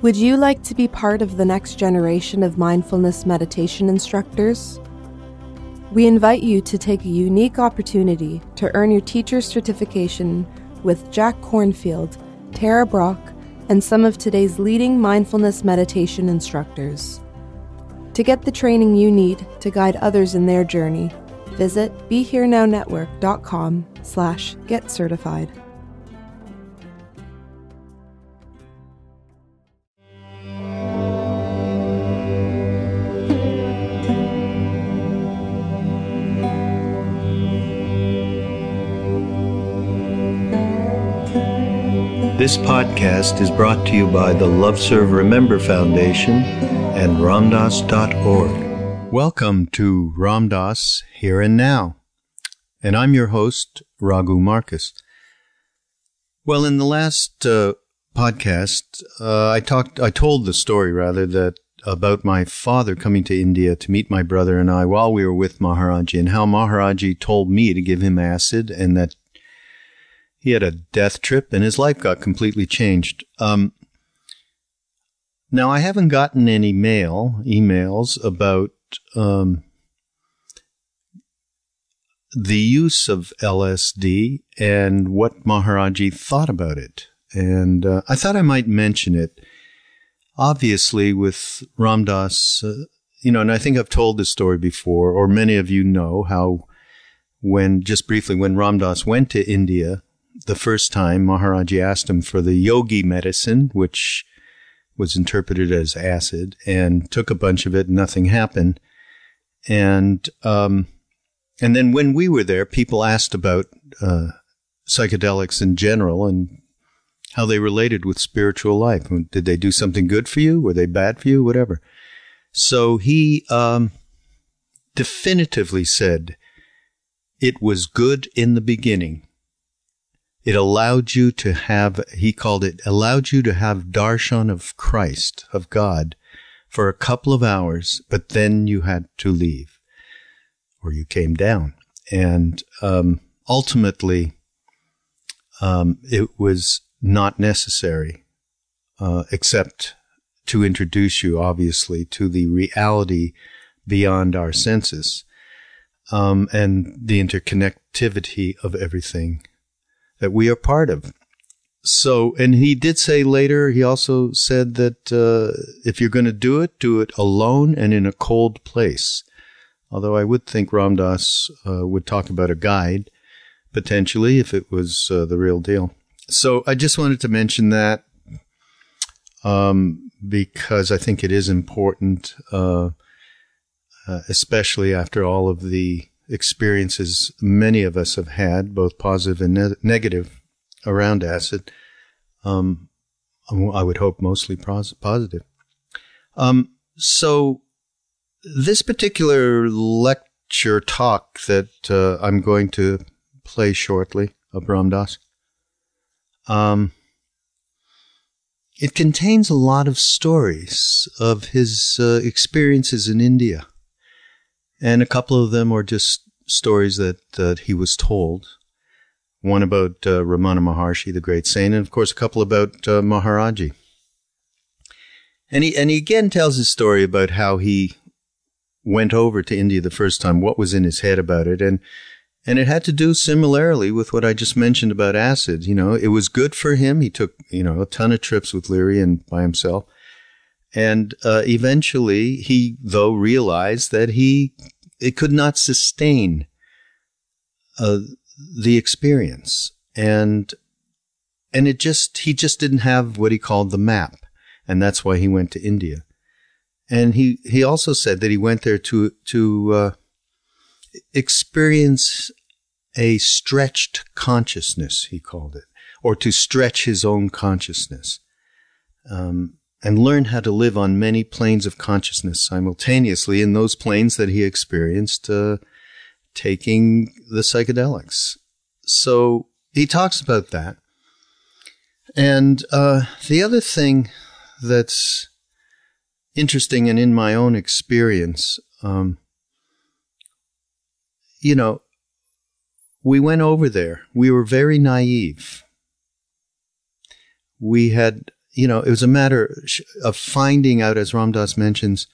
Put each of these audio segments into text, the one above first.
Would you like to be part of the next generation of mindfulness meditation instructors? We invite you to take a unique opportunity to earn your teacher's certification with Jack Kornfield, Tara Brach, and some of today's leading mindfulness meditation instructors. To get the training you need to guide others in their journey, visit BeHereNowNetwork.com slash get certified. This podcast is brought to you by the Love Serve Remember Foundation and RamDass.org. Welcome to Ram Dass Here and Now. And I'm your host, Raghu Markus. Well, in the last uh, podcast, uh, I talked, I told the story rather that about my father coming to India to meet my brother and I while we were with Maharaji and how Maharaji told me to give him acid and that he had a death trip and his life got completely changed. Um, now I haven't gotten any mail, emails about um, the use of LSD and what Maharaji thought about it. And uh, I thought I might mention it. Obviously, with Ram Dass, uh, you know, and I think I've told this story before, or many of you know how when, just briefly, when Ram Dass went to India, the first time, Maharaji asked him for the yogi medicine, which was interpreted as acid, and took a bunch of it. and Nothing happened. And um, and then when we were there, people asked about uh, psychedelics in general and how they related with spiritual life. Did they do something good for you? Were they bad for you? Whatever. So he um, definitively said it was good in the beginning it allowed you to have, he called it, allowed you to have darshan of Christ, of God, for a couple of hours, but then you had to leave or you came down. And um, ultimately, um, it was not necessary, uh, except to introduce you, obviously, to the reality beyond our senses um, and the interconnectivity of everything that we are part of. So, and he did say later, he also said that uh, if you're going to do it, do it alone and in a cold place. Although I would think Ram Dass uh, would talk about a guide potentially if it was uh, the real deal. So I just wanted to mention that um, because I think it is important, uh, uh, especially after all of the experiences many of us have had, both positive and ne- negative, around acid. Um, I would hope mostly pos- positive. Um, so, this particular lecture talk that uh, I'm going to play shortly of Ram Dass, um, it contains a lot of stories of his uh, experiences in India and a couple of them are just stories that, that he was told. One about uh, Ramana Maharshi, the great saint, and of course a couple about uh, Maharaji. And he and he again tells his story about how he went over to India the first time, what was in his head about it, and and it had to do similarly with what I just mentioned about acid. You know, it was good for him. He took you know a ton of trips with Leary and by himself, and uh, eventually, he, though, realized that he it could not sustain uh, the experience, and and it just he just didn't have what he called the map, and that's why he went to India. And he he also said that he went there to to uh, experience a stretched consciousness. He called it, or to stretch his own consciousness. Um, and learn how to live on many planes of consciousness simultaneously in those planes that he experienced uh, taking the psychedelics. So he talks about that. And uh, the other thing that's interesting and in my own experience, um, you know, we went over there. We were very naive. We had you know, it was a matter of finding out, as Ram Dass mentions,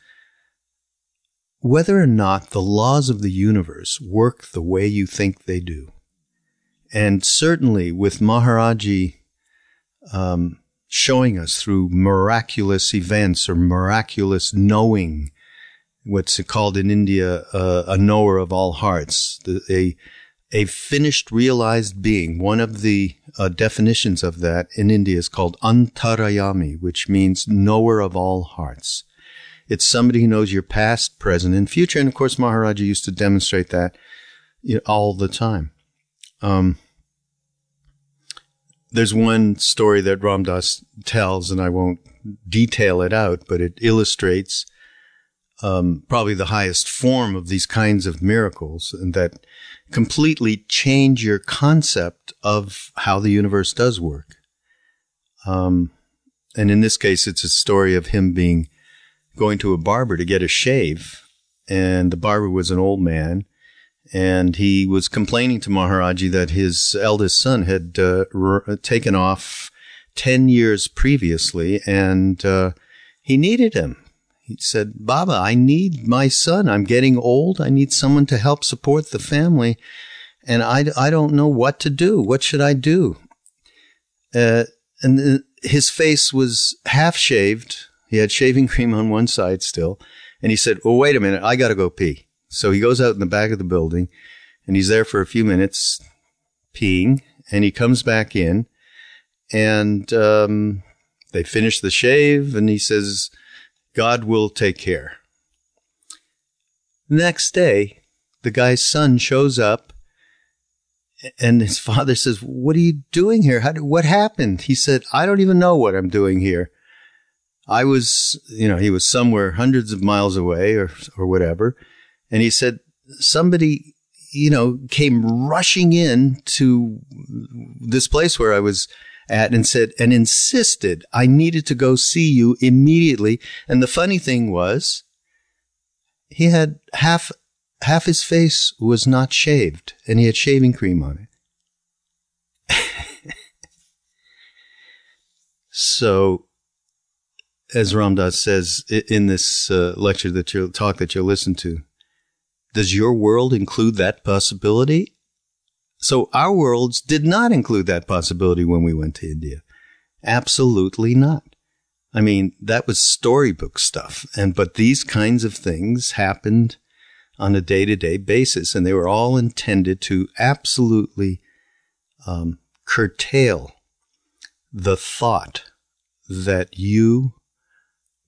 whether or not the laws of the universe work the way you think they do. And certainly with Maharaji um, showing us through miraculous events or miraculous knowing, what's called in India uh, a knower of all hearts, the, a a finished realized being. One of the uh, definitions of that in India is called antaryami, which means knower of all hearts. It's somebody who knows your past, present, and future. And of course, Maharaji used to demonstrate that you know, all the time. Um, there's one story that Ram Dass tells, and I won't detail it out, but it illustrates um, probably the highest form of these kinds of miracles, and that completely change your concept of how the universe does work. Um, and in this case, it's a story of him being going to a barber to get a shave. And the barber was an old man. And he was complaining to Maharaji that his eldest son had uh, r- taken off 10 years previously and uh, he needed him. He said, Baba, I need my son. I'm getting old. I need someone to help support the family. And I, I don't know what to do. What should I do? Uh, and his face was half shaved he had shaving cream on one side still. And he said, Well, wait a minute. I got to go pee. So he goes out in the back of the building and he's there for a few minutes peeing and he comes back in and um, they finish the shave and he says, God will take care. Next day, the guy's son shows up and his father says, What are you doing here? How, what happened? He said, I don't even know what I'm doing here. I was, you know, he was somewhere hundreds of miles away or, or whatever. And he said, somebody, you know, came rushing in to this place where I was at and said, and insisted I needed to go see you immediately. And the funny thing was, he had half, half his face was not shaved and he had shaving cream on it. so as Ram Dass says in this uh, lecture that you'll talk that you'll listen to, does your world include that possibility? So our worlds did not include that possibility when we went to India. Absolutely not. I mean, that was storybook stuff. And, but these kinds of things happened on a day to day basis and they were all intended to absolutely, um, curtail the thought that you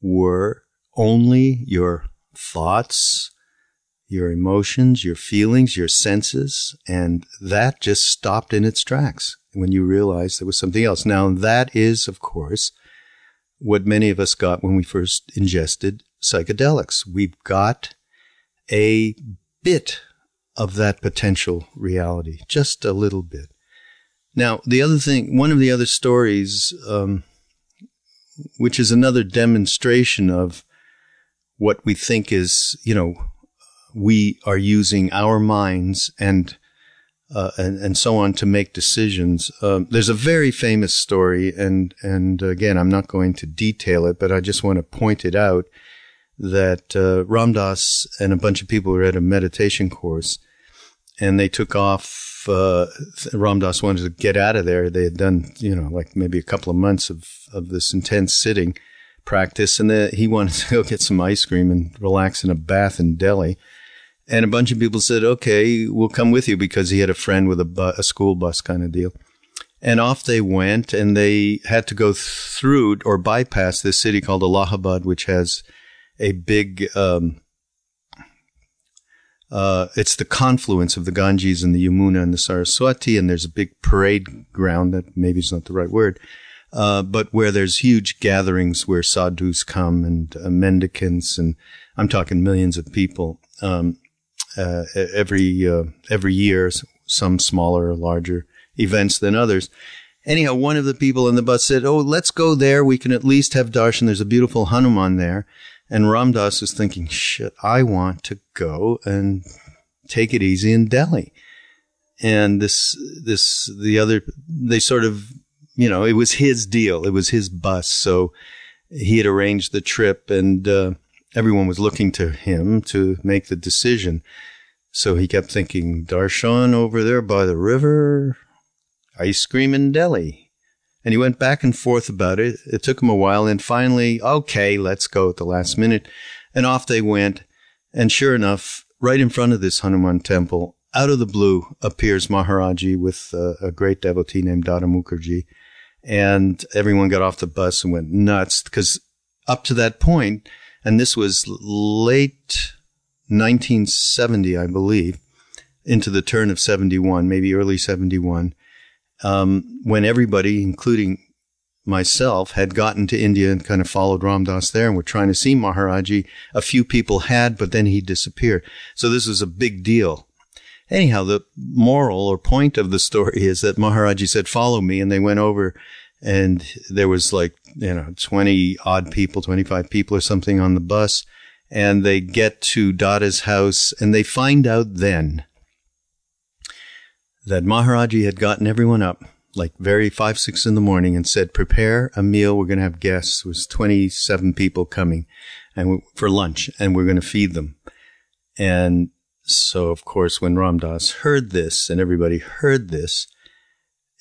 were only your thoughts, your emotions, your feelings, your senses, and that just stopped in its tracks when you realized there was something else. Now, that is, of course, what many of us got when we first ingested psychedelics. We've got a bit of that potential reality, just a little bit. Now, the other thing, one of the other stories, um, which is another demonstration of what we think is, you know, we are using our minds and uh, and, and so on to make decisions. Um, there's a very famous story, and and again, I'm not going to detail it, but I just want to point it out that uh, Ram Dass and a bunch of people were at a meditation course, and they took off uh, Ram Dass wanted to get out of there, they had done, you know, like maybe a couple of months of, of this intense sitting practice. And the, he wanted to go get some ice cream and relax in a bath in Delhi. And a bunch of people said, okay, we'll come with you because he had a friend with a, bu- a school bus kind of deal. And off they went and they had to go through or bypass this city called Allahabad, which has a big, um, uh, it's the confluence of the Ganges and the Yamuna and the Saraswati, and there's a big parade ground that maybe is not the right word, uh, but where there's huge gatherings where sadhus come and uh, mendicants, and I'm talking millions of people um, uh, every uh, every year, some smaller or larger events than others. Anyhow, one of the people in the bus said, "Oh, let's go there. We can at least have darshan. There's a beautiful Hanuman there." And Ram Dass is thinking, shit, I want to go and take it easy in Delhi. And this, this, the other, they sort of you know, it was his deal. It was his bus. So he had arranged the trip and, uh, everyone was looking to him to make the decision. So he kept thinking, Darshan over there by the river, ice cream in Delhi. And he went back and forth about it. It took him a while. And finally, okay, let's go at the last minute. And off they went. And sure enough, right in front of this Hanuman temple, out of the blue appears Maharaji with uh, a great devotee named Dada Mukherjee. And everyone got off the bus and went nuts because up to that point, and this was late 1970, I believe, into the turn of 71, maybe early 71, um, when everybody, including myself, had gotten to India and kind of followed Ram Dass there and were trying to see Maharaji. A few people had, but then he disappeared. So this was a big deal. Anyhow, the moral or point of the story is that Maharaji said, follow me. And they went over and there was like, you know, 20 odd people, 25 people or something on the bus and they get to Dada's house and they find out then that Maharaji had gotten everyone up like very five, six in the morning and said, prepare a meal. We're going to have guests. It was 27 people coming and for lunch and we're going to feed them. And so, of course, when Ram Dass heard this and everybody heard this,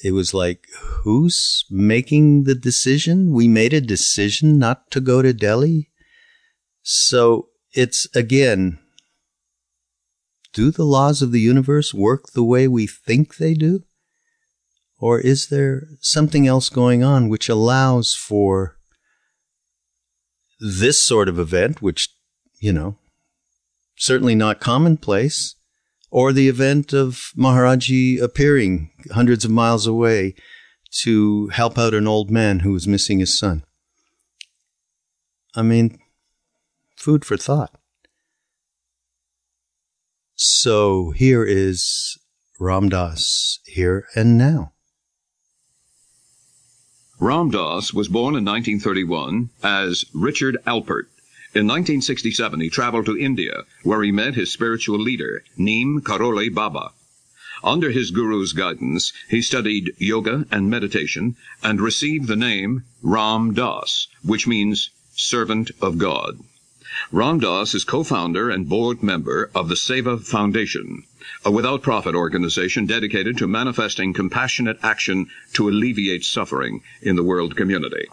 it was like, who's making the decision? We made a decision not to go to Delhi. So it's again, do the laws of the universe work the way we think they do? Or is there something else going on which allows for this sort of event, which, you know, certainly not commonplace, or the event of Maharaji appearing hundreds of miles away to help out an old man who was missing his son? I mean, food for thought. So here is Ram Dass, here and now. Ram Dass was born in 1931 as Richard Alpert. In 1967, he traveled to India, where he met his spiritual leader, Neem Karoli Baba. Under his guru's guidance, he studied yoga and meditation and received the name Ram Dass, which means servant of God. Ram Dass is co-founder and board member of the Seva Foundation, a without-profit organization dedicated to manifesting compassionate action to alleviate suffering in the world community.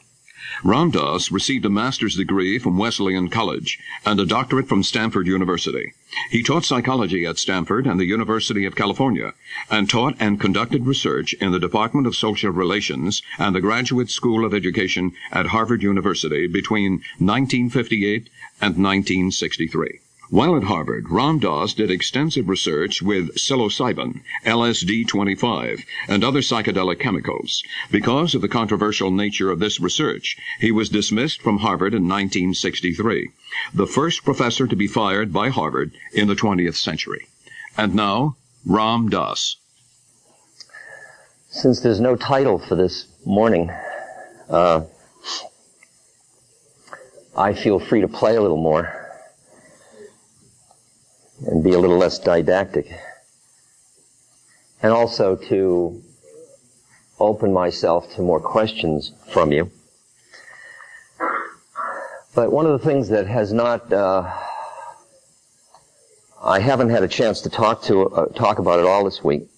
Ram Dass received a master's degree from Wesleyan College and a doctorate from Stanford University. He taught psychology at Stanford and the University of California and taught and conducted research in the Department of Social Relations and the Graduate School of Education at Harvard University between 1958 and 1963. While at Harvard, Ram Dass did extensive research with psilocybin, LSD-25, and other psychedelic chemicals. Because of the controversial nature of this research, he was dismissed from Harvard in 1963, the first professor to be fired by Harvard in the 20th century. And now, Ram Dass. Since there's no title for this morning, uh, I feel free to play a little more and be a little less didactic. And also to open myself to more questions from you. But one of the things that has not, uh, I haven't had a chance to talk to uh, talk about it all this week,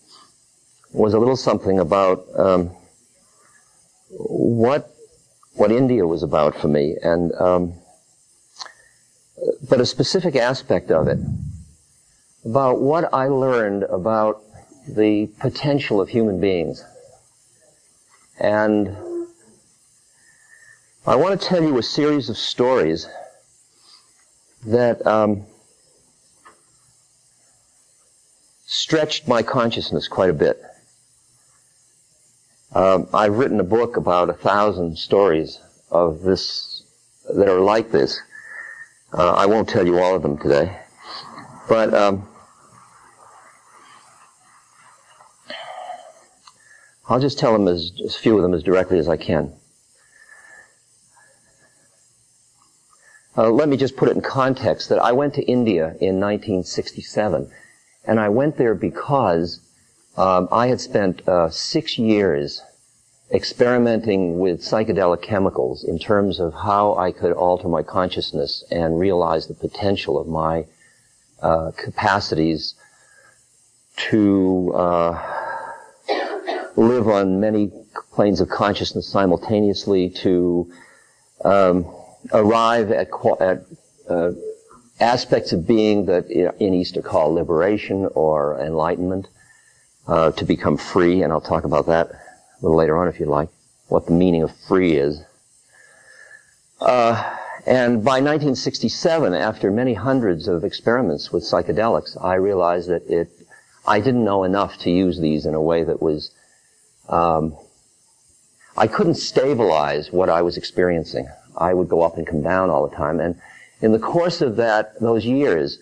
was a little something about um, what what India was about for me, and um, but a specific aspect of it about what I learned about the potential of human beings. And I want to tell you a series of stories that um, stretched my consciousness quite a bit. Um, I've written a book about a thousand stories of this that are like this. Uh, I won't tell you all of them today, but um, I'll just tell them as, as few of them as directly as I can. Uh, let me just put it in context that I went to India in 1967, and I went there because um, I had spent uh, six years experimenting with psychedelic chemicals in terms of how I could alter my consciousness and realize the potential of my uh, capacities to uh, live on many planes of consciousness simultaneously, to um, arrive at, at uh, aspects of being that in East are called liberation or enlightenment, uh, to become free, and I'll talk about that a little later on if you like, what the meaning of free is. Uh, and by 1967, after many hundreds of experiments with psychedelics, I realized that it, I didn't know enough to use these in a way that was, um, I couldn't stabilize what I was experiencing. I would go up and come down all the time. And in the course of that, those years,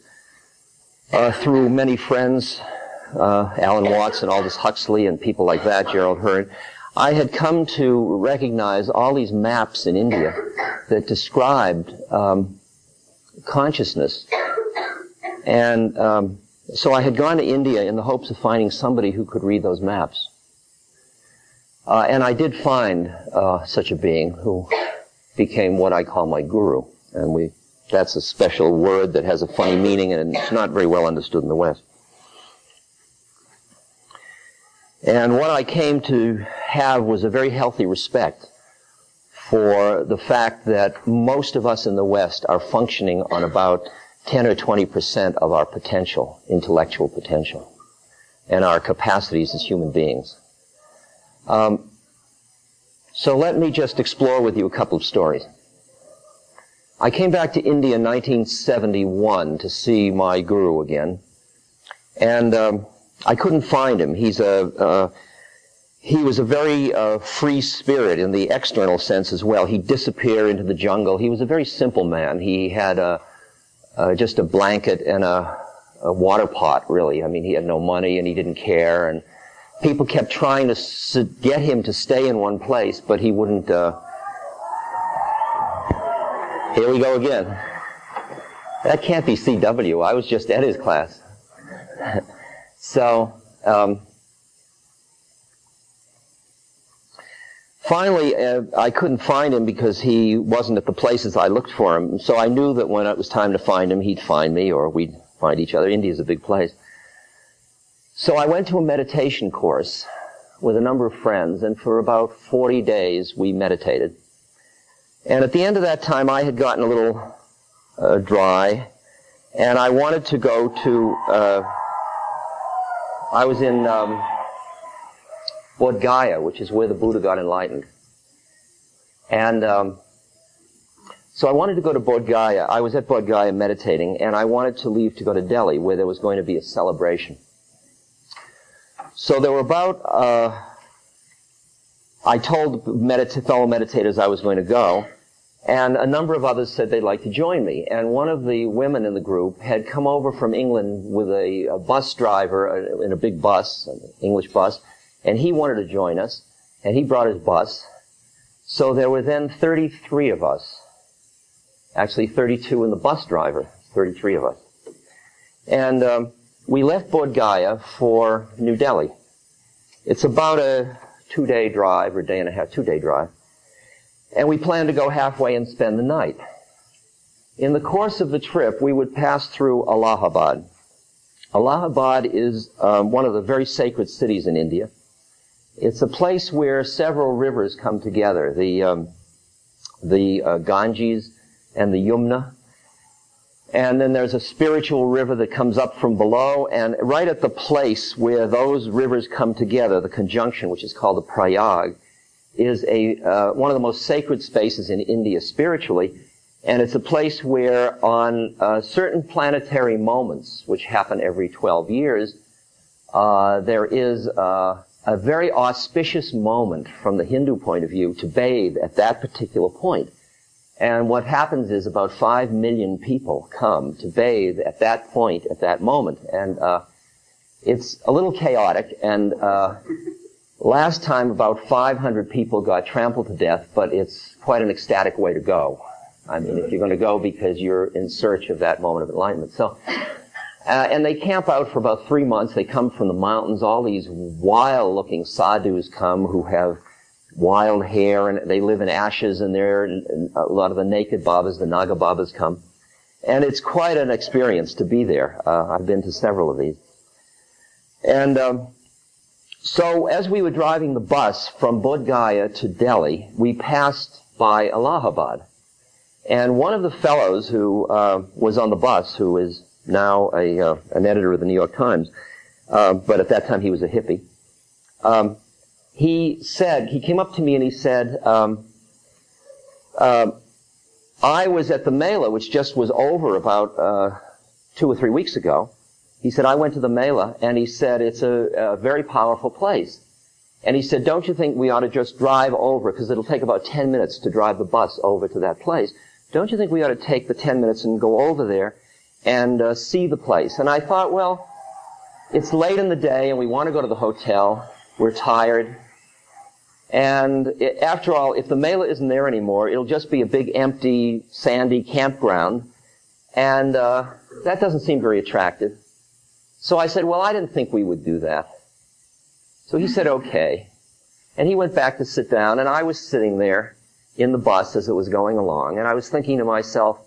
uh, through many friends, uh, Alan Watts and Aldous Huxley and people like that, Gerald Heard, I had come to recognize all these maps in India that described um, consciousness. And um, so I had gone to India in the hopes of finding somebody who could read those maps. Uh, and I did find uh, such a being who became what I call my guru. And we, that's a special word that has a funny meaning and it's not very well understood in the West. And what I came to have was a very healthy respect for the fact that most of us in the West are functioning on about 10 or 20 percent of our potential, intellectual potential, and our capacities as human beings. Um, so let me just explore with you a couple of stories. I came back to India in 1971 to see my guru again, and um, I couldn't find him. He's a uh, he was a very uh, free spirit in the external sense as well. He'd disappear into the jungle. He was a very simple man. He had a, just a blanket and a, a, water pot, really. I mean, he had no money and he didn't care. And people kept trying to get him to stay in one place, but he wouldn't. Uh... Here we go again. That can't be CW. I was just at his class. So, um, finally, uh, I couldn't find him because he wasn't at the places I looked for him. So I knew that when it was time to find him, he'd find me or we'd find each other. India's a big place. So I went to a meditation course with a number of friends, and for about 40 days we meditated. And at the end of that time, I had gotten a little uh, dry, and I wanted to go to uh, I was in um, Bodh Gaya, which is where the Buddha got enlightened. And um, so I wanted to go to Bodh Gaya. I was at Bodh Gaya meditating, and I wanted to leave to go to Delhi, where there was going to be a celebration. So there were about, uh, I told medita- fellow meditators I was going to go, and a number of others said they'd like to join me. And one of the women in the group had come over from England with a, a bus driver uh, in a big bus, an English bus, and he wanted to join us, and he brought his bus. So there were then 33 of us. Actually, 32 in the bus driver, 33 of us. And um, we left Bodh Gaya for New Delhi. It's about a two-day drive, or day and a half, two-day drive and we planned to go halfway and spend the night. In the course of the trip, we would pass through Allahabad. Allahabad is um, one of the very sacred cities in India. It's a place where several rivers come together, the, um, the uh, Ganges and the Yamuna. And then there's a spiritual river that comes up from below, and right at the place where those rivers come together, the conjunction, which is called the Prayag, is a uh, one of the most sacred spaces in India spiritually, and it's a place where, on uh, certain planetary moments, which happen every 12 years, uh, there is uh, a very auspicious moment from the Hindu point of view to bathe at that particular point. And what happens is about five million people come to bathe at that point, at that moment, and uh, it's a little chaotic and uh, Last time, about 500 people got trampled to death, but it's quite an ecstatic way to go. I mean, if you're going to go because you're in search of that moment of enlightenment. So, uh, and they camp out for about three months. They come from the mountains. All these wild-looking sadhus come who have wild hair, and they live in ashes, and there a lot of the naked babas, the Naga babas, come. And it's quite an experience to be there. Uh, I've been to several of these. And um, so as we were driving the bus from Bodh Gaya to Delhi, we passed by Allahabad. And one of the fellows who uh, was on the bus, who is now a, uh, an editor of the New York Times, uh, but at that time he was a hippie, um, he said, he came up to me and he said, um, uh, I was at the Mela, which just was over about uh, two or three weeks ago. He said, I went to the Mela, and he said, it's a, a very powerful place. And he said, don't you think we ought to just drive over, because it'll take about 10 minutes to drive the bus over to that place. Don't you think we ought to take the 10 minutes and go over there and uh, see the place? And I thought, well, it's late in the day and we want to go to the hotel. We're tired. And it, after all, if the Mela isn't there anymore, it'll just be a big empty, sandy campground. And uh, that doesn't seem very attractive. So I said, well, I didn't think we would do that. So he said, okay. And he went back to sit down, and I was sitting there in the bus as it was going along, and I was thinking to myself,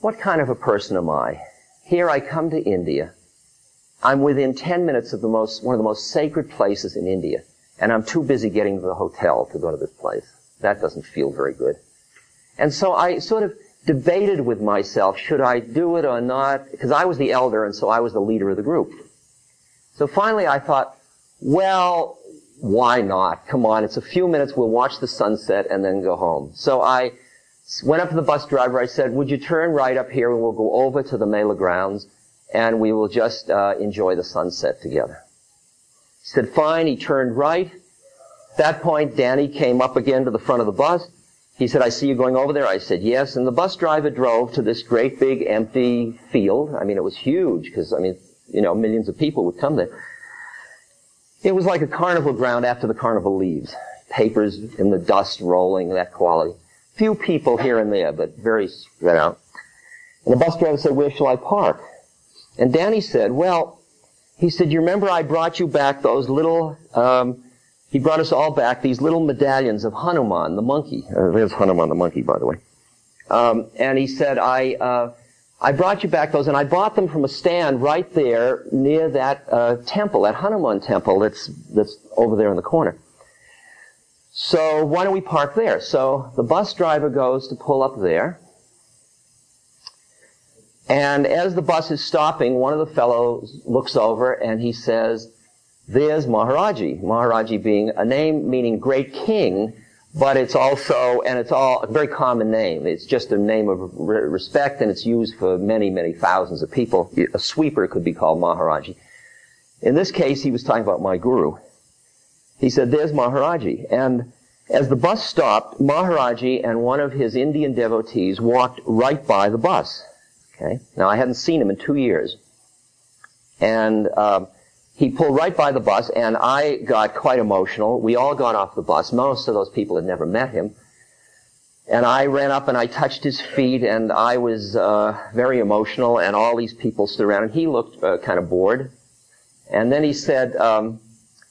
what kind of a person am I? Here I come to India. I'm within 10 minutes of the most, one of the most sacred places in India, and I'm too busy getting to the hotel to go to this place. That doesn't feel very good. And so I sort of debated with myself, should I do it or not? Because I was the elder, and so I was the leader of the group. So finally I thought, well, why not? Come on, it's a few minutes, we'll watch the sunset and then go home. So I went up to the bus driver, I said, would you turn right up here and we'll go over to the Mela grounds and we will just uh, enjoy the sunset together. He said, fine, he turned right. At that point, Danny came up again to the front of the bus. He said, I see you going over there. I said, yes. And the bus driver drove to this great big empty field. I mean, it was huge because, I mean, you know, millions of people would come there. It was like a carnival ground after the carnival leaves. Papers in the dust rolling, that quality. Few people here and there, but very spread out. And the bus driver said, where shall I park? And Danny said, well, he said, you remember I brought you back those little, um, he brought us all back these little medallions of Hanuman, the monkey. Uh, there's Hanuman, the monkey, by the way. Um, and he said, I, uh, I brought you back those, and I bought them from a stand right there near that uh, temple, that Hanuman temple that's that's over there in the corner. So why don't we park there? So the bus driver goes to pull up there, and as the bus is stopping, one of the fellows looks over and he says, "There's Maharaji." Maharaji being a name meaning great king, but it's also, and it's all a very common name. It's just a name of respect, and it's used for many, many thousands of people. A sweeper could be called Maharaji. In this case, he was talking about my guru. He said, there's Maharaji. And as the bus stopped, Maharaji and one of his Indian devotees walked right by the bus. Okay? Now, I hadn't seen him in two years. And, um, he pulled right by the bus, and I got quite emotional. We all got off the bus. Most of those people had never met him. And I ran up and I touched his feet, and I was uh, very emotional, and all these people stood around, and he looked uh, kind of bored. And then he said, um,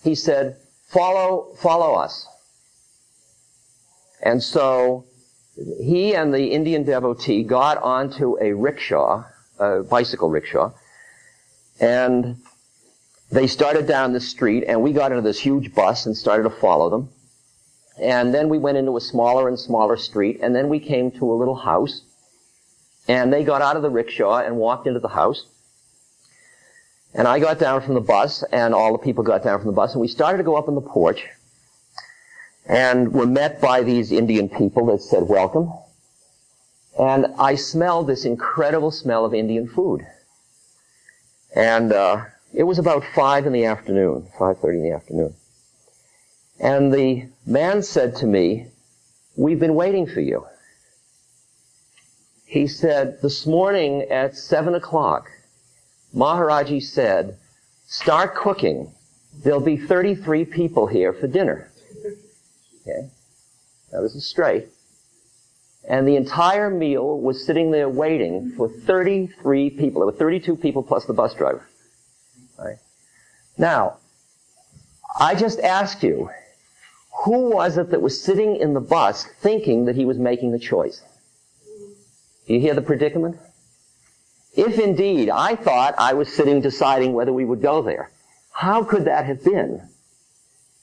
he said, follow, follow us. And so he and the Indian devotee got onto a rickshaw, a bicycle rickshaw, and they started down the street and we got into this huge bus and started to follow them. And then we went into a smaller and smaller street and then we came to a little house and they got out of the rickshaw and walked into the house. And I got down from the bus and all the people got down from the bus and we started to go up on the porch and we were met by these Indian people that said welcome. And I smelled this incredible smell of Indian food. And, uh, it was about five in the afternoon, 5.30 in the afternoon. And the man said to me, we've been waiting for you. He said, this morning at seven o'clock, Maharaji said, start cooking. There'll be 33 people here for dinner. Okay. Now this is straight. And the entire meal was sitting there waiting for 33 people. There were 32 people plus the bus driver. Right? Now, I just ask you, who was it that was sitting in the bus thinking that he was making the choice? You hear the predicament? If indeed I thought I was sitting deciding whether we would go there, how could that have been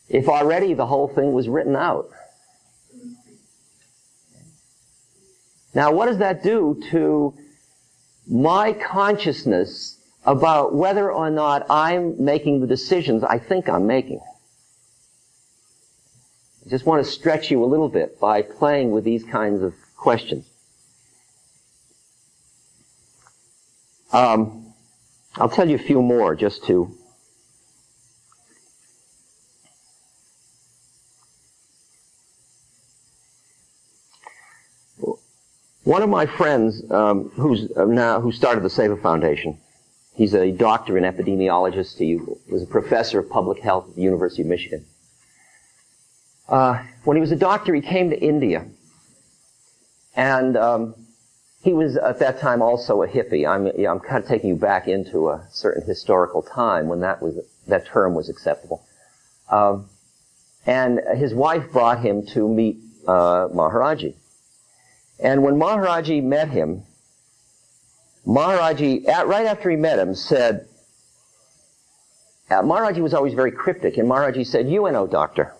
if already the whole thing was written out? Now, what does that do to my consciousness about whether or not I'm making the decisions I think I'm making? I just want to stretch you a little bit by playing with these kinds of questions. Um, I'll tell you a few more just to One of my friends, um, who's uh, now who started the Seva Foundation, he's a doctor and epidemiologist. He was a professor of public health at the University of Michigan. Uh, when he was a doctor, he came to India, and um, he was at that time also a hippie. I'm, you know, I'm kind of taking you back into a certain historical time when that was that term was acceptable. Um, and his wife brought him to meet uh, Maharaji. And when Maharaji met him, Maharaji, at, right after he met him, said, uh, Maharaji was always very cryptic, and Maharaji said, UNO doctor.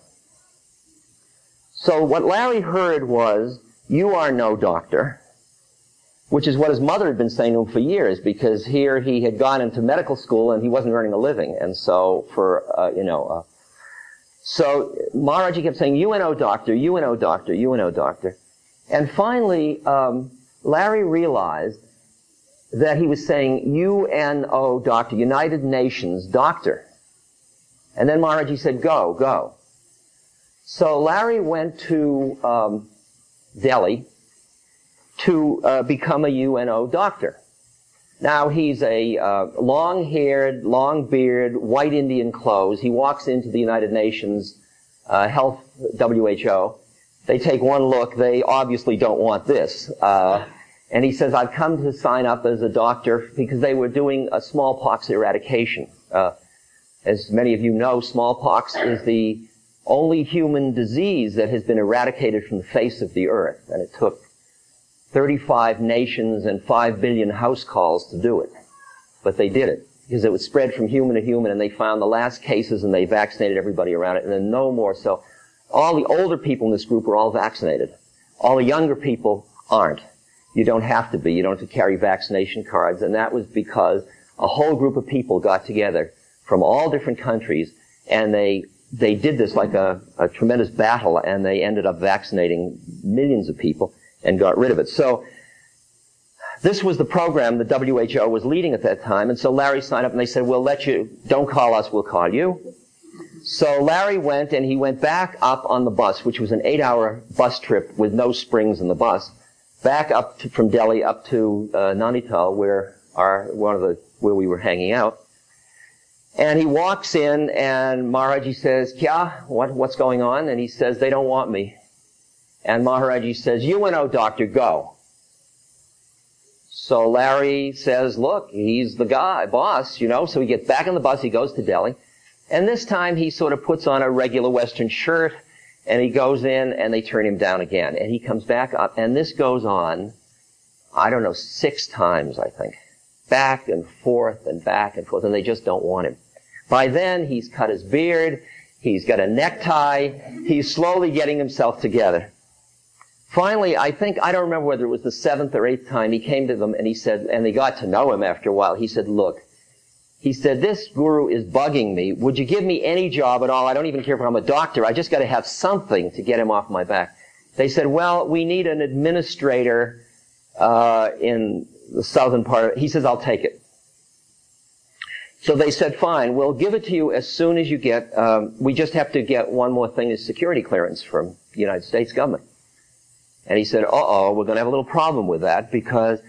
So what Larry heard was, you are no doctor, which is what his mother had been saying to him for years, because here he had gone into medical school and he wasn't earning a living, and so for, uh, you know, uh, so Maharaji kept saying, UNO doctor, UNO doctor, UNO doctor. And finally, um, Larry realized that he was saying UNO doctor, United Nations doctor. And then Maharaji said, go, go. So Larry went to um, Delhi to uh, become a UNO doctor. Now he's a uh, long-haired, long-beard, white Indian clothes. He walks into the United Nations uh, Health WHO they take one look. They obviously don't want this. Uh, and he says, I've come to sign up as a doctor because they were doing a smallpox eradication. Uh, as many of you know, smallpox is the only human disease that has been eradicated from the face of the earth. And it took 35 nations and 5 billion house calls to do it. But they did it because it was spread from human to human and they found the last cases and they vaccinated everybody around it and then no more. So all the older people in this group are all vaccinated. All the younger people aren't. You don't have to be. You don't have to carry vaccination cards. And that was because a whole group of people got together from all different countries and they, they did this like a, a tremendous battle and they ended up vaccinating millions of people and got rid of it. So, this was the program the WHO was leading at that time, and so Larry signed up and they said, we'll let you, don't call us, we'll call you. So Larry went and he went back up on the bus, which was an eight hour bus trip with no springs in the bus, back up to, from Delhi up to uh, Nainital where our, one of the, where we were hanging out. And he walks in and Maharaji says, Kya, what, what's going on? And he says, they don't want me. And Maharaji says, UNO doctor, go. So Larry says, look, he's the guy, boss, you know, so he gets back on the bus, he goes to Delhi. And this time he sort of puts on a regular Western shirt and he goes in and they turn him down again. And he comes back up and this goes on, I don't know, six times, I think. Back and forth and back and forth and they just don't want him. By then he's cut his beard, he's got a necktie, he's slowly getting himself together. Finally, I think, I don't remember whether it was the seventh or eighth time, he came to them and he said, and they got to know him after a while, he said, look, he said, this guru is bugging me. Would you give me any job at all? I don't even care if I'm a doctor. I just got to have something to get him off my back. They said, well, we need an administrator uh, in the southern part. Of, he says, I'll take it. So they said, fine, we'll give it to you as soon as you get, um, we just have to get one more thing is security clearance from the United States government. And he said, uh-oh, we're going to have a little problem with that because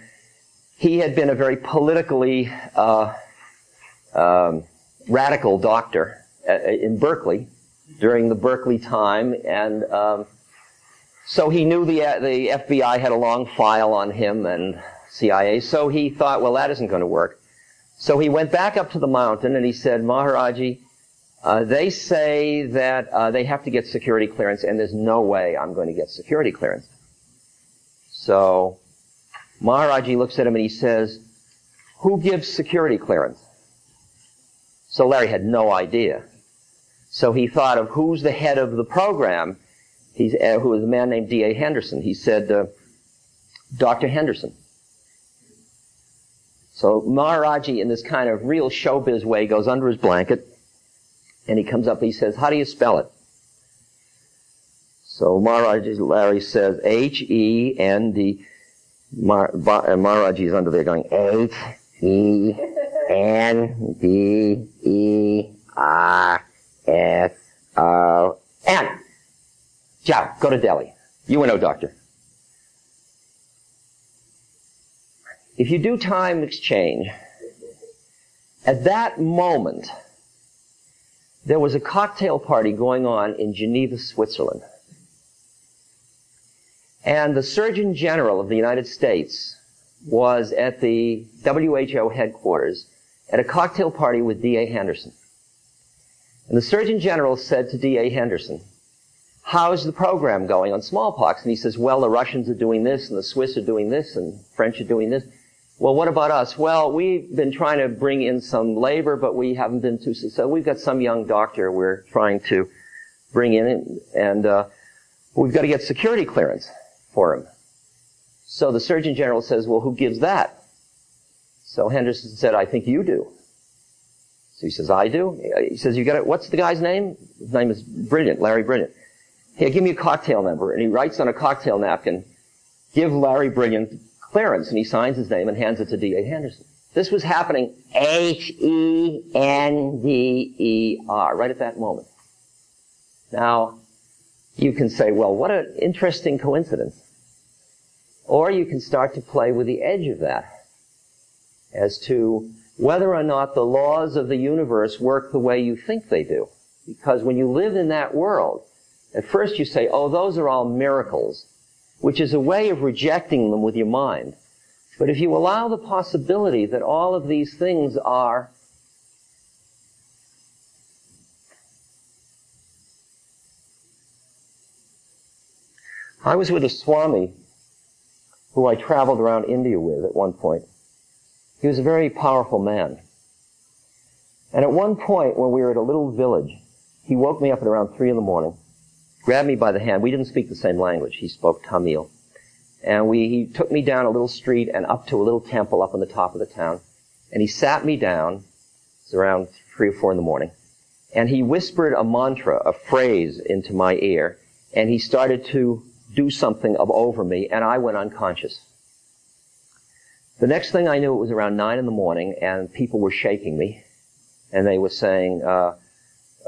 he had been a very politically uh, um, radical doctor uh, in Berkeley during the Berkeley time, and um, so he knew the uh, the FBI had a long file on him and CIA. So he thought, well, that isn't going to work. So he went back up to the mountain and he said, Maharaji, Uh, they say that uh, they have to get security clearance, and there's no way I'm going to get security clearance. So Maharaji looks at him and he says, "Who gives security clearance?" So Larry had no idea. So he thought of who's the head of the program. He's, uh, who was a man named D.A. Henderson. He said, uh, Dr. Henderson. So Maharaji, in this kind of real showbiz way, goes under his blanket and he comes up. and He says, "How do you spell it?" So Maharaji Larry says, "H E N D." Maharaji is under there going, "H E N D E R S O N." Joe, go to Delhi. UNO doctor. If you do time exchange, at that moment, there was a cocktail party going on in Geneva, Switzerland. And the Surgeon General of the United States was at the WHO headquarters at a cocktail party with D.A. Henderson. And the Surgeon General said to D.A. Henderson, how's the program going on smallpox? And he says, well, the Russians are doing this, and the Swiss are doing this, and French are doing this. Well, what about us? Well, we've been trying to bring in some labor, but we haven't been too successful. We've got some young doctor we're trying to bring in, and uh, we've got to get security clearance for him. So the Surgeon General says, well, who gives that? So Henderson said, I think you do. So he says, I do? He says, you got it. What's the guy's name? His name is Brilliant, Larry Brilliant. Here, give me a cocktail number. And he writes on a cocktail napkin, give Larry Brilliant clearance, and he signs his name and hands it to D.A. Henderson. This was happening H-E-N-D-E-R, right at that moment. Now, you can say, well, what an interesting coincidence. Or you can start to play with the edge of that as to whether or not the laws of the universe work the way you think they do. Because when you live in that world, at first you say, oh, those are all miracles which is a way of rejecting them with your mind. But if you allow the possibility that all of these things are I was with a Swami who I traveled around India with at one point. He was a very powerful man. And at one point, when we were at a little village, he woke me up at around three in the morning grabbed me by the hand. We didn't speak the same language. He spoke Tamil. And we, he took me down a little street and up to a little temple up on the top of the town. And he sat me down. It's around three or four in the morning. And he whispered a mantra, a phrase into my ear. And he started to do something of over me and I went unconscious. The next thing I knew, it was around nine in the morning and people were shaking me. And they were saying, uh,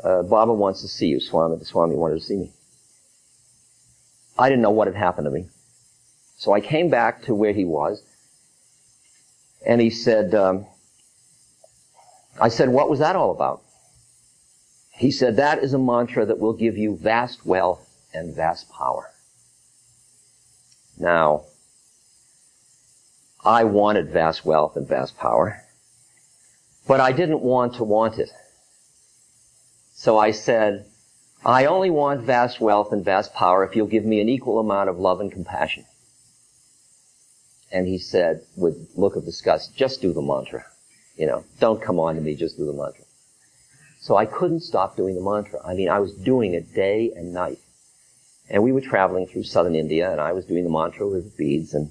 uh, Baba wants to see you, Swami. The Swami wanted to see me. I didn't know what had happened to me. So I came back to where he was, and he said, um, I said, what was that all about? He said, that is a mantra that will give you vast wealth and vast power. Now, I wanted vast wealth and vast power, but I didn't want to want it. So I said, I only want vast wealth and vast power if you'll give me an equal amount of love and compassion. And he said, with look of disgust, just do the mantra. You know, don't come on to me, just do the mantra. So I couldn't stop doing the mantra. I mean, I was doing it day and night. And we were traveling through southern India, and I was doing the mantra with beads, and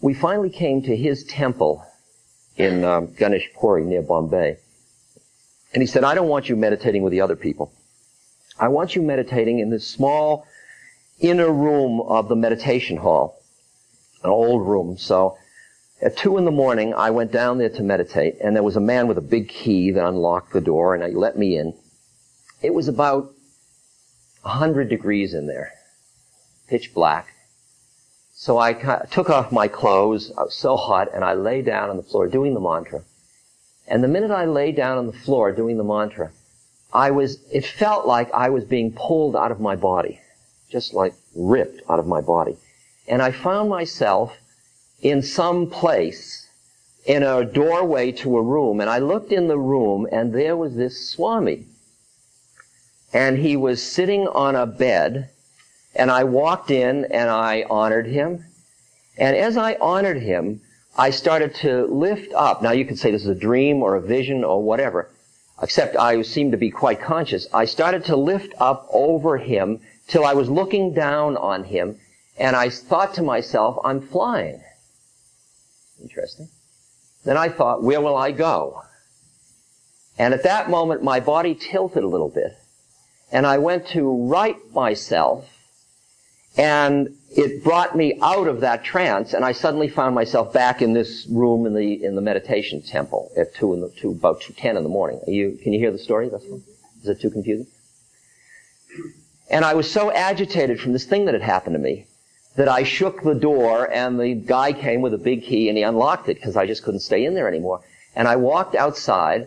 we finally came to his temple in um, Ganesh Puri near Bombay. And he said, I don't want you meditating with the other people. I want you meditating in this small inner room of the meditation hall, an old room. So at two in the morning, I went down there to meditate, and there was a man with a big key that unlocked the door, and he let me in. It was about a hundred degrees in there, pitch black. So I took off my clothes. I was so hot, and I lay down on the floor doing the mantra. And the minute I lay down on the floor doing the mantra, I was, it felt like I was being pulled out of my body, just like ripped out of my body. And I found myself in some place in a doorway to a room, and I looked in the room, and there was this Swami. And he was sitting on a bed, and I walked in and I honored him. And as I honored him, I started to lift up. Now you could say this is a dream or a vision or whatever, except I seemed to be quite conscious. I started to lift up over him till I was looking down on him, and I thought to myself, I'm flying. Interesting. Then I thought, where will I go? And at that moment, my body tilted a little bit. And I went to right myself. And it brought me out of that trance. And I suddenly found myself back in this room in the, in the meditation temple at two in the, two, about two, ten in the morning. Are you, can you hear the story? Is it too confusing? And I was so agitated from this thing that had happened to me that I shook the door and the guy came with a big key and he unlocked it because I just couldn't stay in there anymore. And I walked outside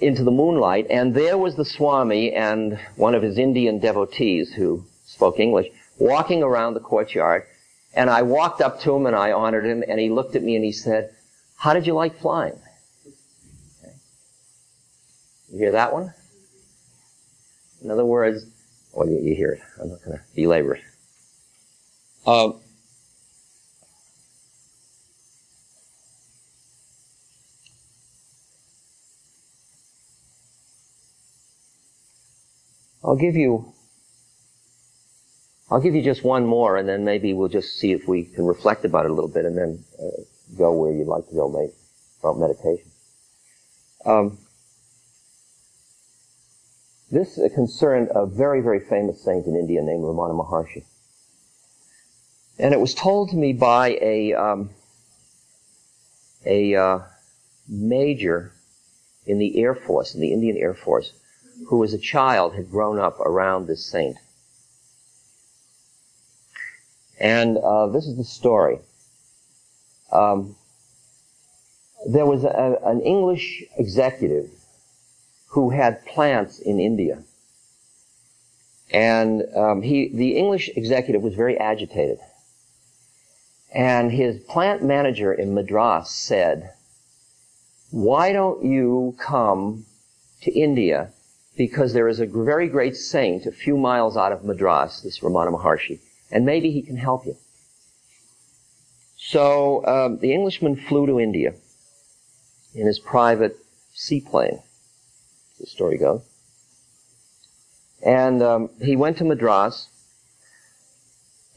into the moonlight and there was the Swami and one of his Indian devotees who spoke English walking around the courtyard. And I walked up to him and I honored him and he looked at me and he said, how did you like flying? Okay. You hear that one? In other words, well, you, you hear it. I'm not going to belabor it. Um, I'll give you I'll give you just one more, and then maybe we'll just see if we can reflect about it a little bit, and then uh, go where you'd like to go, mate, about meditation. Um, this concerned a very, very famous saint in India named Ramana Maharshi. And it was told to me by a, um, a uh, major in the Air Force, in the Indian Air Force, who as a child had grown up around this saint. And uh, this is the story. Um, there was a, an English executive who had plants in India. And um, he, the English executive was very agitated. And his plant manager in Madras said, why don't you come to India? Because there is a very great saint a few miles out of Madras, this Ramana Maharshi, and maybe he can help you. So um, the Englishman flew to India in his private seaplane, the story goes. And um, he went to Madras,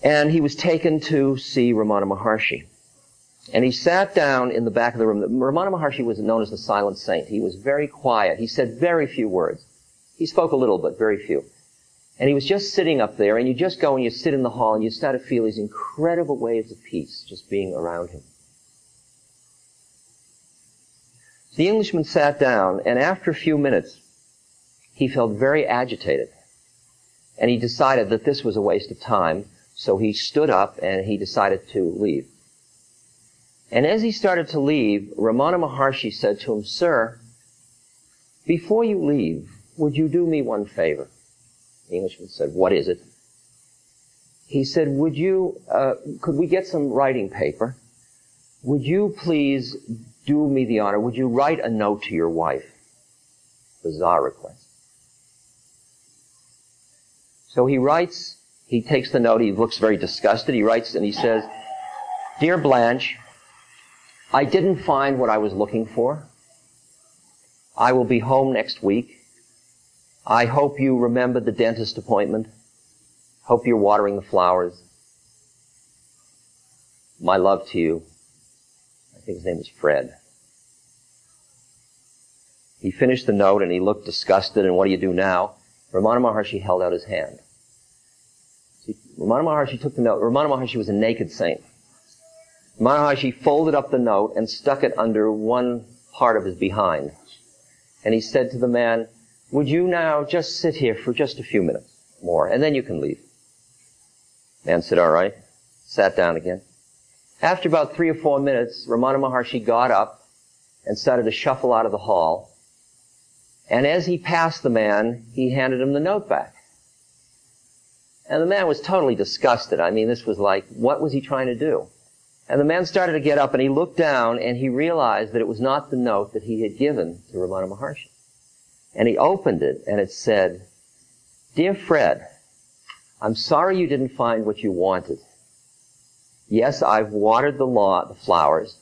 and he was taken to see Ramana Maharshi. And he sat down in the back of the room. Ramana Maharshi was known as the silent saint. He was very quiet. He said very few words. He spoke a little, but very few. And he was just sitting up there, and you just go and you sit in the hall, and you start to feel these incredible waves of peace just being around him. The Englishman sat down, and after a few minutes, he felt very agitated. And he decided that this was a waste of time, so he stood up and he decided to leave. And as he started to leave, Ramana Maharshi said to him, Sir, before you leave, would you do me one favor? The Englishman said, What is it? He said, Would you, uh, could we get some writing paper? Would you please do me the honor? Would you write a note to your wife? Bizarre request. So he writes he takes the note. He looks very disgusted. He writes and he says, Dear Blanche, I didn't find what I was looking for. I will be home next week. I hope you remember the dentist appointment. Hope you're watering the flowers. My love to you. I think his name was Fred. He finished the note and he looked disgusted and what do you do now? Ramana Maharshi held out his hand. Ramana Maharshi took the note. Ramana Maharshi was a naked saint. Ramana Maharshi folded up the note and stuck it under one part of his behind. And he said to the man, would you now just sit here for just a few minutes more, and then you can leave. Man said, all right. Sat down again. After about three or four minutes, Ramana Maharshi got up and started to shuffle out of the hall. And as he passed the man, he handed him the note back. And the man was totally disgusted. I mean, this was like, what was he trying to do? And the man started to get up and he looked down and he realized that it was not the note that he had given to Ramana Maharshi. And he opened it and it said, Dear Fred, I'm sorry you didn't find what you wanted. Yes, I've watered the law, the flowers,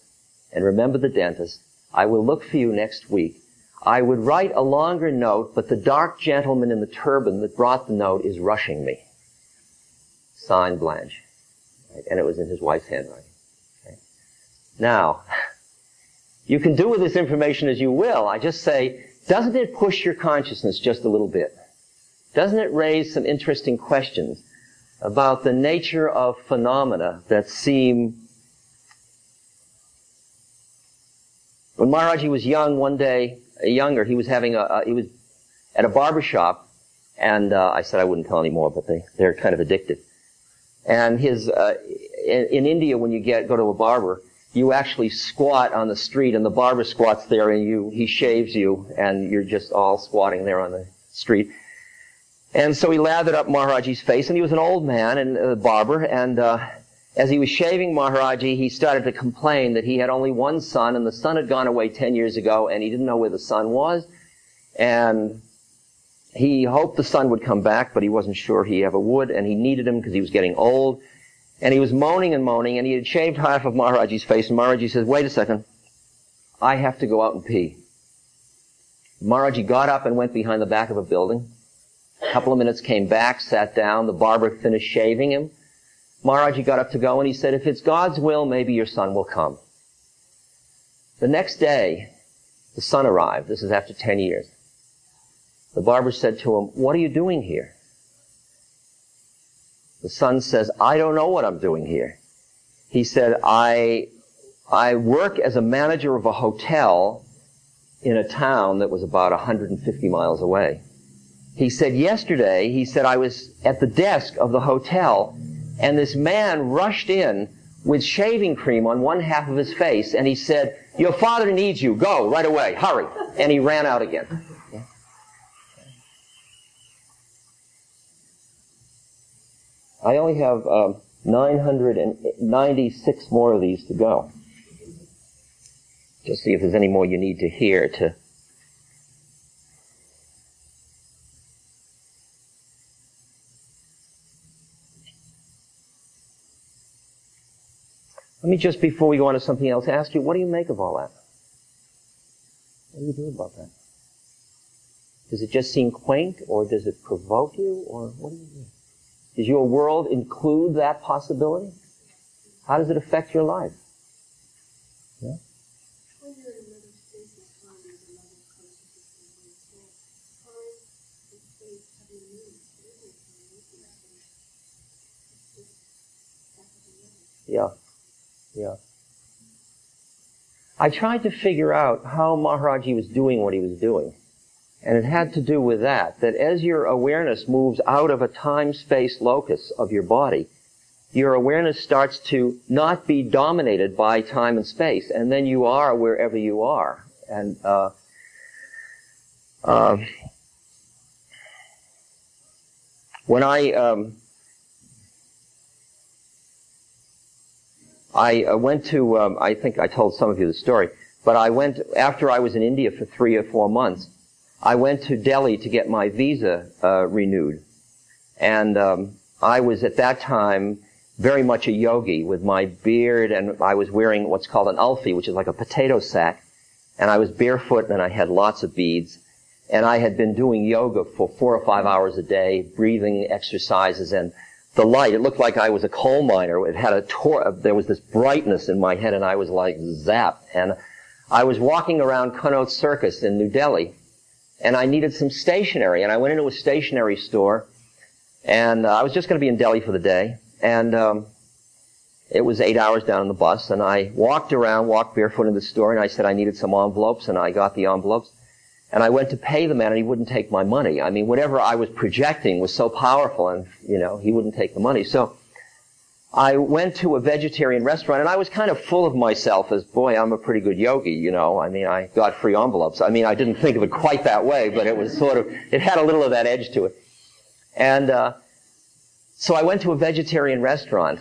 and remember the dentist. I will look for you next week. I would write a longer note, but the dark gentleman in the turban that brought the note is rushing me. Signed Blanche. Right? And it was in his wife's handwriting. Okay? Now, you can do with this information as you will. I just say, doesn't it push your consciousness just a little bit? Doesn't it raise some interesting questions about the nature of phenomena that seem when Maharaji was young one day younger he was having a, a he was at a barber shop and uh, I said I wouldn't tell anymore but they they're kind of addictive and his uh, in, in India when you get go to a barber you actually squat on the street and the barber squats there and you he shaves you and you're just all squatting there on the street. And so he lathered up Maharaji's face, and he was an old man and a barber, and uh, as he was shaving Maharaji, he started to complain that he had only one son, and the son had gone away ten years ago, and he didn't know where the son was, and he hoped the son would come back, but he wasn't sure he ever would, and he needed him because he was getting old, and he was moaning and moaning, and he had shaved half of Maharaji's face, and Maharaji says, wait a second, I have to go out and pee. Maharaji got up and went behind the back of a building, a couple of minutes, came back, sat down. The barber finished shaving him. Maharaji got up to go and he said, if it's God's will, maybe your son will come. The next day, the son arrived. This is after 10 years. The barber said to him, what are you doing here? The son says, I don't know what I'm doing here. He said, I, I work as a manager of a hotel in a town that was about 150 miles away. He said yesterday, he said, I was at the desk of the hotel and this man rushed in with shaving cream on one half of his face and he said, your father needs you. Go right away. Hurry. And he ran out again. I only have um, 996 more of these to go. Just see if there's any more you need to hear to Let me just, before we go on to something else, ask you, what do you make of all that? What do you do about that? Does it just seem quaint, or does it provoke you, or what do you do? Does your world include that possibility? How does it affect your life? Yeah? Yeah. Yeah. I tried to figure out how Maharaji was doing what he was doing. And it had to do with that, that as your awareness moves out of a time-space locus of your body, your awareness starts to not be dominated by time and space, and then you are wherever you are. And uh, uh, when I um, I uh, went to, um, I think I told some of you the story, but I went, after I was in India for three or four months, I went to Delhi to get my visa uh, renewed. And um, I was at that time very much a yogi with my beard and I was wearing what's called an alfi, which is like a potato sack. And I was barefoot and I had lots of beads. And I had been doing yoga for four or five hours a day, breathing exercises and the light. It looked like I was a coal miner. It had a tor- there was this brightness in my head and I was like zapped. And I was walking around Connaught Circus in New Delhi and I needed some stationery and I went into a stationery store and uh, I was just going to be in Delhi for the day and um, it was eight hours down on the bus and I walked around, walked barefoot in the store and I said I needed some envelopes and I got the envelopes and I went to pay the man and he wouldn't take my money. I mean, whatever I was projecting was so powerful and, you know, he wouldn't take the money. So I went to a vegetarian restaurant and I was kind of full of myself as, boy, I'm a pretty good yogi, you know. I mean, I got free envelopes. I mean, I didn't think of it quite that way, but it was sort of, it had a little of that edge to it. And, uh, so I went to a vegetarian restaurant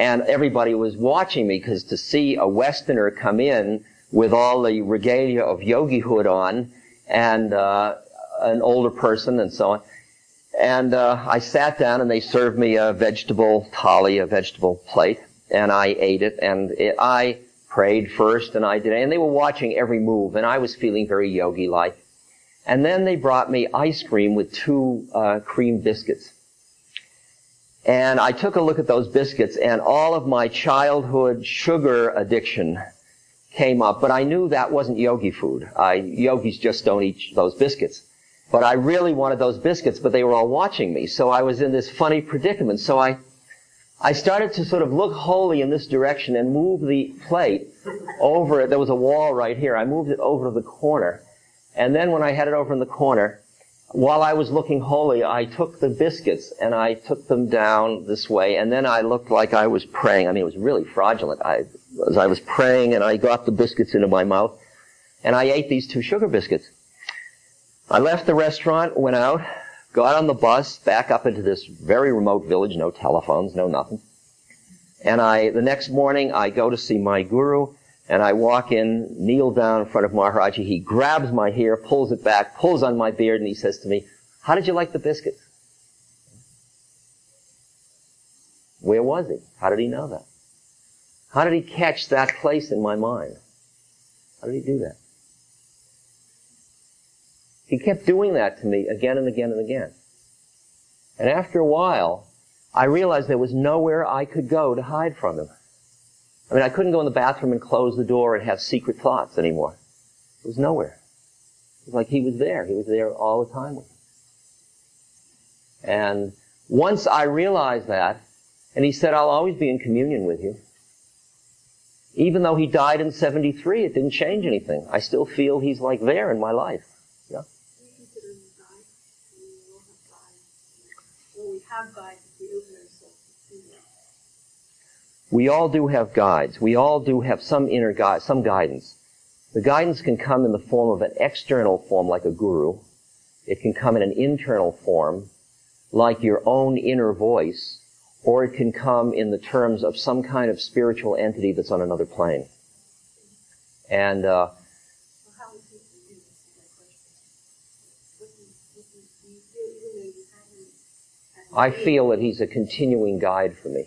And everybody was watching me because to see a Westerner come in with all the regalia of yogihood on and uh, an older person and so on. And uh, I sat down and they served me a vegetable thali, a vegetable plate, and I ate it. And it, I prayed first, and I did, and they were watching every move, and I was feeling very yogi-like. And then they brought me ice cream with two uh, cream biscuits. And I took a look at those biscuits, and all of my childhood sugar addiction came up. But I knew that wasn't yogi food. I, yogis just don't eat those biscuits. But I really wanted those biscuits, but they were all watching me. So I was in this funny predicament. So I, I started to sort of look holy in this direction and move the plate over it. There was a wall right here. I moved it over to the corner. And then when I had it over in the corner, while I was looking holy, I took the biscuits and I took them down this way. And then I looked like I was praying. I mean, it was really fraudulent. I, as I was praying and I got the biscuits into my mouth and I ate these two sugar biscuits. I left the restaurant, went out, got on the bus, back up into this very remote village, no telephones, no nothing. And I, the next morning, I go to see my guru, and I walk in, kneel down in front of Maharaji. He grabs my hair, pulls it back, pulls on my beard, and he says to me, how did you like the biscuits? Where was he? How did he know that? How did he catch that place in my mind? How did he do that? He kept doing that to me again and again and again. And after a while, I realized there was nowhere I could go to hide from him. I mean, I couldn't go in the bathroom and close the door and have secret thoughts anymore. It was nowhere. It was like he was there. He was there all the time with me. And once I realized that, and he said, I'll always be in communion with you. Even though he died in 73, it didn't change anything. I still feel he's like there in my life. Have guides if we open ourselves. We all do have guides. We all do have some inner guide, some guidance. The guidance can come in the form of an external form like a guru. It can come in an internal form like your own inner voice, or it can come in the terms of some kind of spiritual entity that's on another plane. And uh, I feel that he's a continuing guide for me.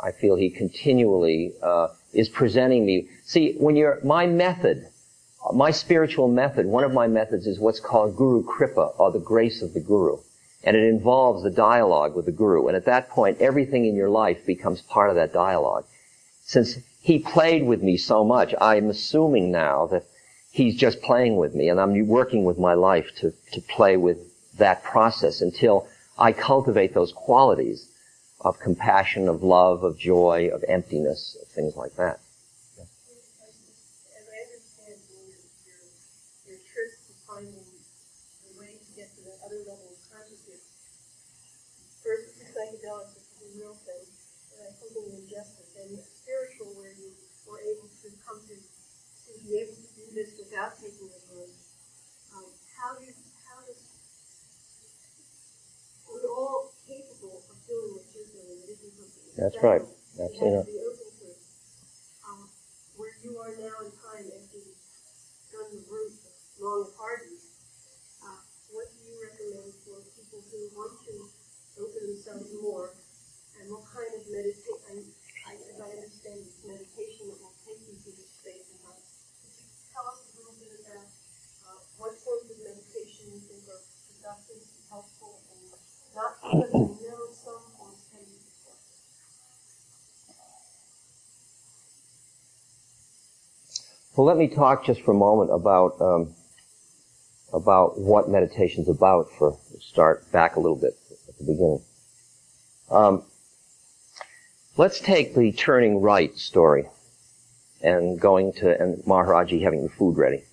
I feel he continually uh, is presenting me. See, when you're my method, my spiritual method, one of my methods is what's called Guru Kripa, or the grace of the Guru. And it involves the dialogue with the Guru. And at that point, everything in your life becomes part of that dialogue. Since he played with me so much, I'm assuming now that he's just playing with me, and I'm working with my life to, to play with that process until I cultivate those qualities of compassion, of love, of joy, of emptiness, of things like that. psychedelics is real thing, and I and spiritual where you were able to come to, to be able to do this without a drug. Um, how do you That's right. That's you know. Um, where you are now in time after you've done the route long parties, uh, what do you recommend for people who want to open themselves more, and what kind of meditation? I, as I understand, it's meditation that will take you to this space and time. Tell us a little bit about uh, what forms of meditation you think are productive, helpful, and not because Well, let me talk just for a moment about um, about what meditation's about. For start back a little bit at the beginning. Um, let's take the turning right story and going to and Maharaji having the food ready.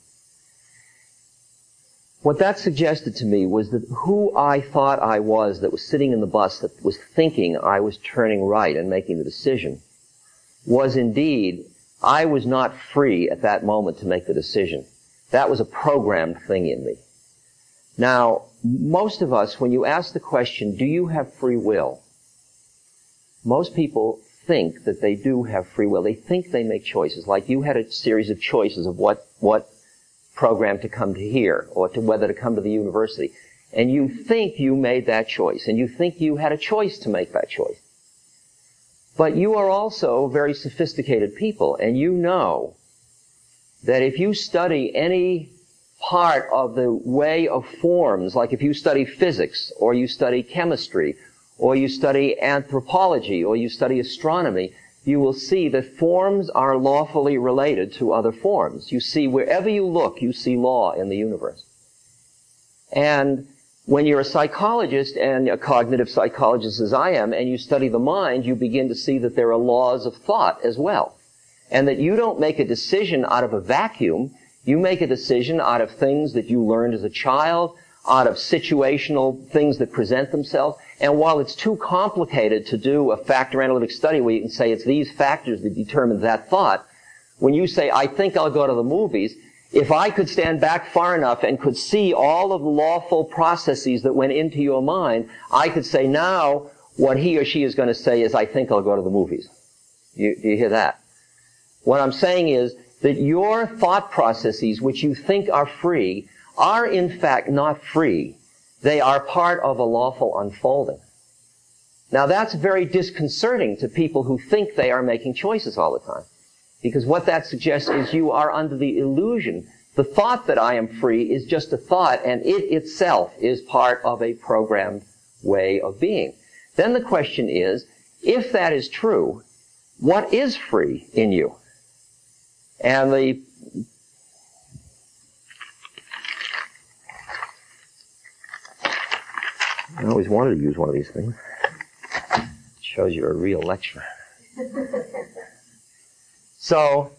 What that suggested to me was that who I thought I was that was sitting in the bus that was thinking I was turning right and making the decision was indeed I was not free at that moment to make the decision. That was a programmed thing in me. Now, most of us, when you ask the question, do you have free will? Most people think that they do have free will. They think they make choices. Like you had a series of choices of what, what program to come to here or to whether to come to the university. And you think you made that choice and you think you had a choice to make that choice. But you are also very sophisticated people and you know that if you study any part of the way of forms, like if you study physics or you study chemistry or you study anthropology or you study astronomy, you will see that forms are lawfully related to other forms. You see, wherever you look, you see law in the universe. And when you're a psychologist and a cognitive psychologist as I am, and you study the mind, you begin to see that there are laws of thought as well. And that you don't make a decision out of a vacuum. You make a decision out of things that you learned as a child, out of situational things that present themselves. And while it's too complicated to do a factor analytic study where you can say it's these factors that determine that thought, when you say, I think I'll go to the movies, if I could stand back far enough and could see all of the lawful processes that went into your mind, I could say now what he or she is going to say is, I think I'll go to the movies. You, do you hear that? What I'm saying is that your thought processes, which you think are free, are in fact not free. They are part of a lawful unfolding. Now that's very disconcerting to people who think they are making choices all the time. Because what that suggests is you are under the illusion. The thought that I am free is just a thought and it itself is part of a programmed way of being. Then the question is, if that is true, what is free in you? And the I always wanted to use one of these things. It shows you're a real lecturer. so,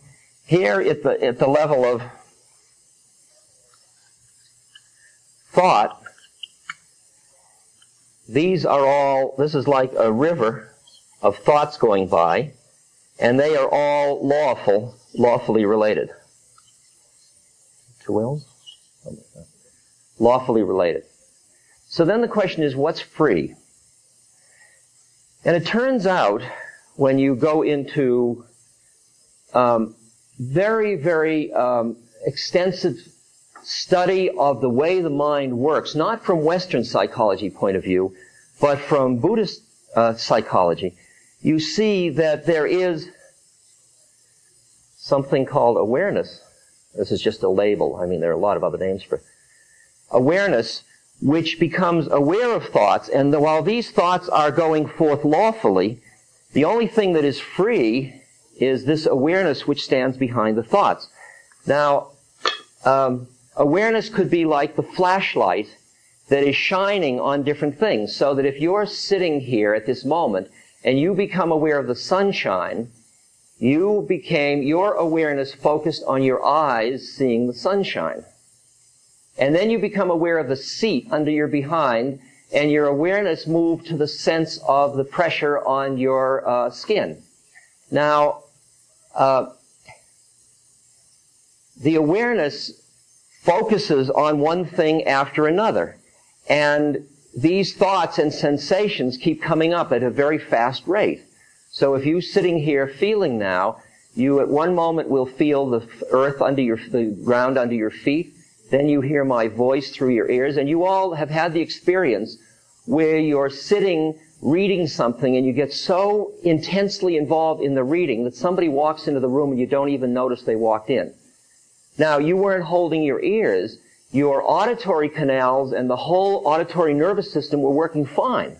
here at the, at the level of thought, these are all, this is like a river of thoughts going by, and they are all lawful, lawfully related. Two wills? Lawfully related. So then the question is, what's free? And it turns out, when you go into um, very, very um, extensive study of the way the mind works, not from Western psychology point of view, but from Buddhist uh, psychology, you see that there is something called awareness. This is just a label. I mean, there are a lot of other names for it. Awareness which becomes aware of thoughts, and while these thoughts are going forth lawfully, the only thing that is free is this awareness which stands behind the thoughts. Now, um, awareness could be like the flashlight that is shining on different things, so that if you're sitting here at this moment and you become aware of the sunshine, you became, your awareness focused on your eyes seeing the sunshine. And then you become aware of the seat under your behind, and your awareness moved to the sense of the pressure on your uh, skin. Now, uh, the awareness focuses on one thing after another. And these thoughts and sensations keep coming up at a very fast rate. So if you're sitting here feeling now, you at one moment will feel the earth under your, the ground under your feet. Then you hear my voice through your ears, and you all have had the experience where you're sitting reading something and you get so intensely involved in the reading that somebody walks into the room and you don't even notice they walked in. Now, you weren't holding your ears. Your auditory canals and the whole auditory nervous system were working fine.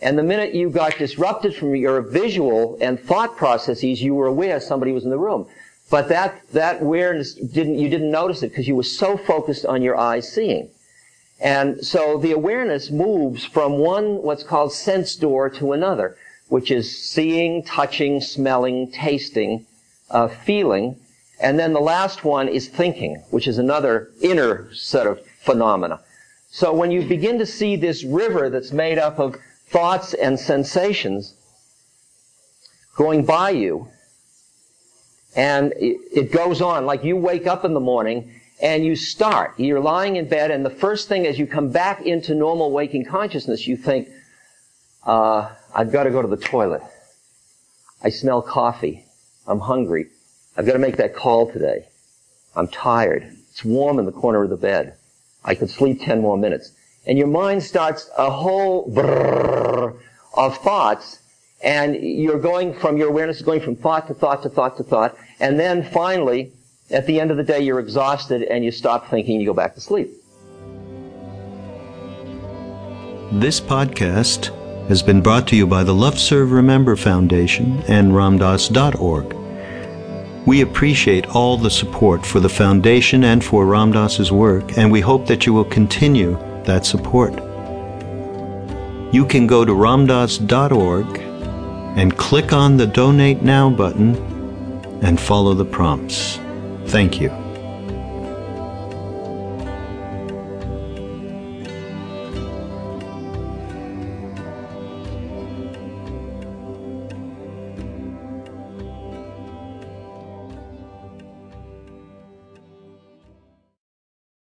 And the minute you got disrupted from your visual and thought processes, you were aware somebody was in the room. But that, that awareness didn't, you didn't notice it because you were so focused on your eyes seeing. And so the awareness moves from one, what's called sense door to another, which is seeing, touching, smelling, tasting, uh, feeling. And then the last one is thinking, which is another inner set of phenomena. So when you begin to see this river that's made up of thoughts and sensations going by you, and it, it goes on, like you wake up in the morning and you start. You're lying in bed and the first thing as you come back into normal waking consciousness, you think, uh, I've got to go to the toilet. I smell coffee. I'm hungry. I've got to make that call today. I'm tired. It's warm in the corner of the bed. I could sleep 10 more minutes. And your mind starts a whole brrr of thoughts and you're going from your awareness is going from thought to thought to thought to thought and then finally at the end of the day you're exhausted and you stop thinking you go back to sleep this podcast has been brought to you by the love serve remember foundation and RamDass.org. we appreciate all the support for the foundation and for Ram Dass's work, and we hope that you will continue that support. You can go to ramdass.org and click on the Donate Now button and follow the prompts. Thank you.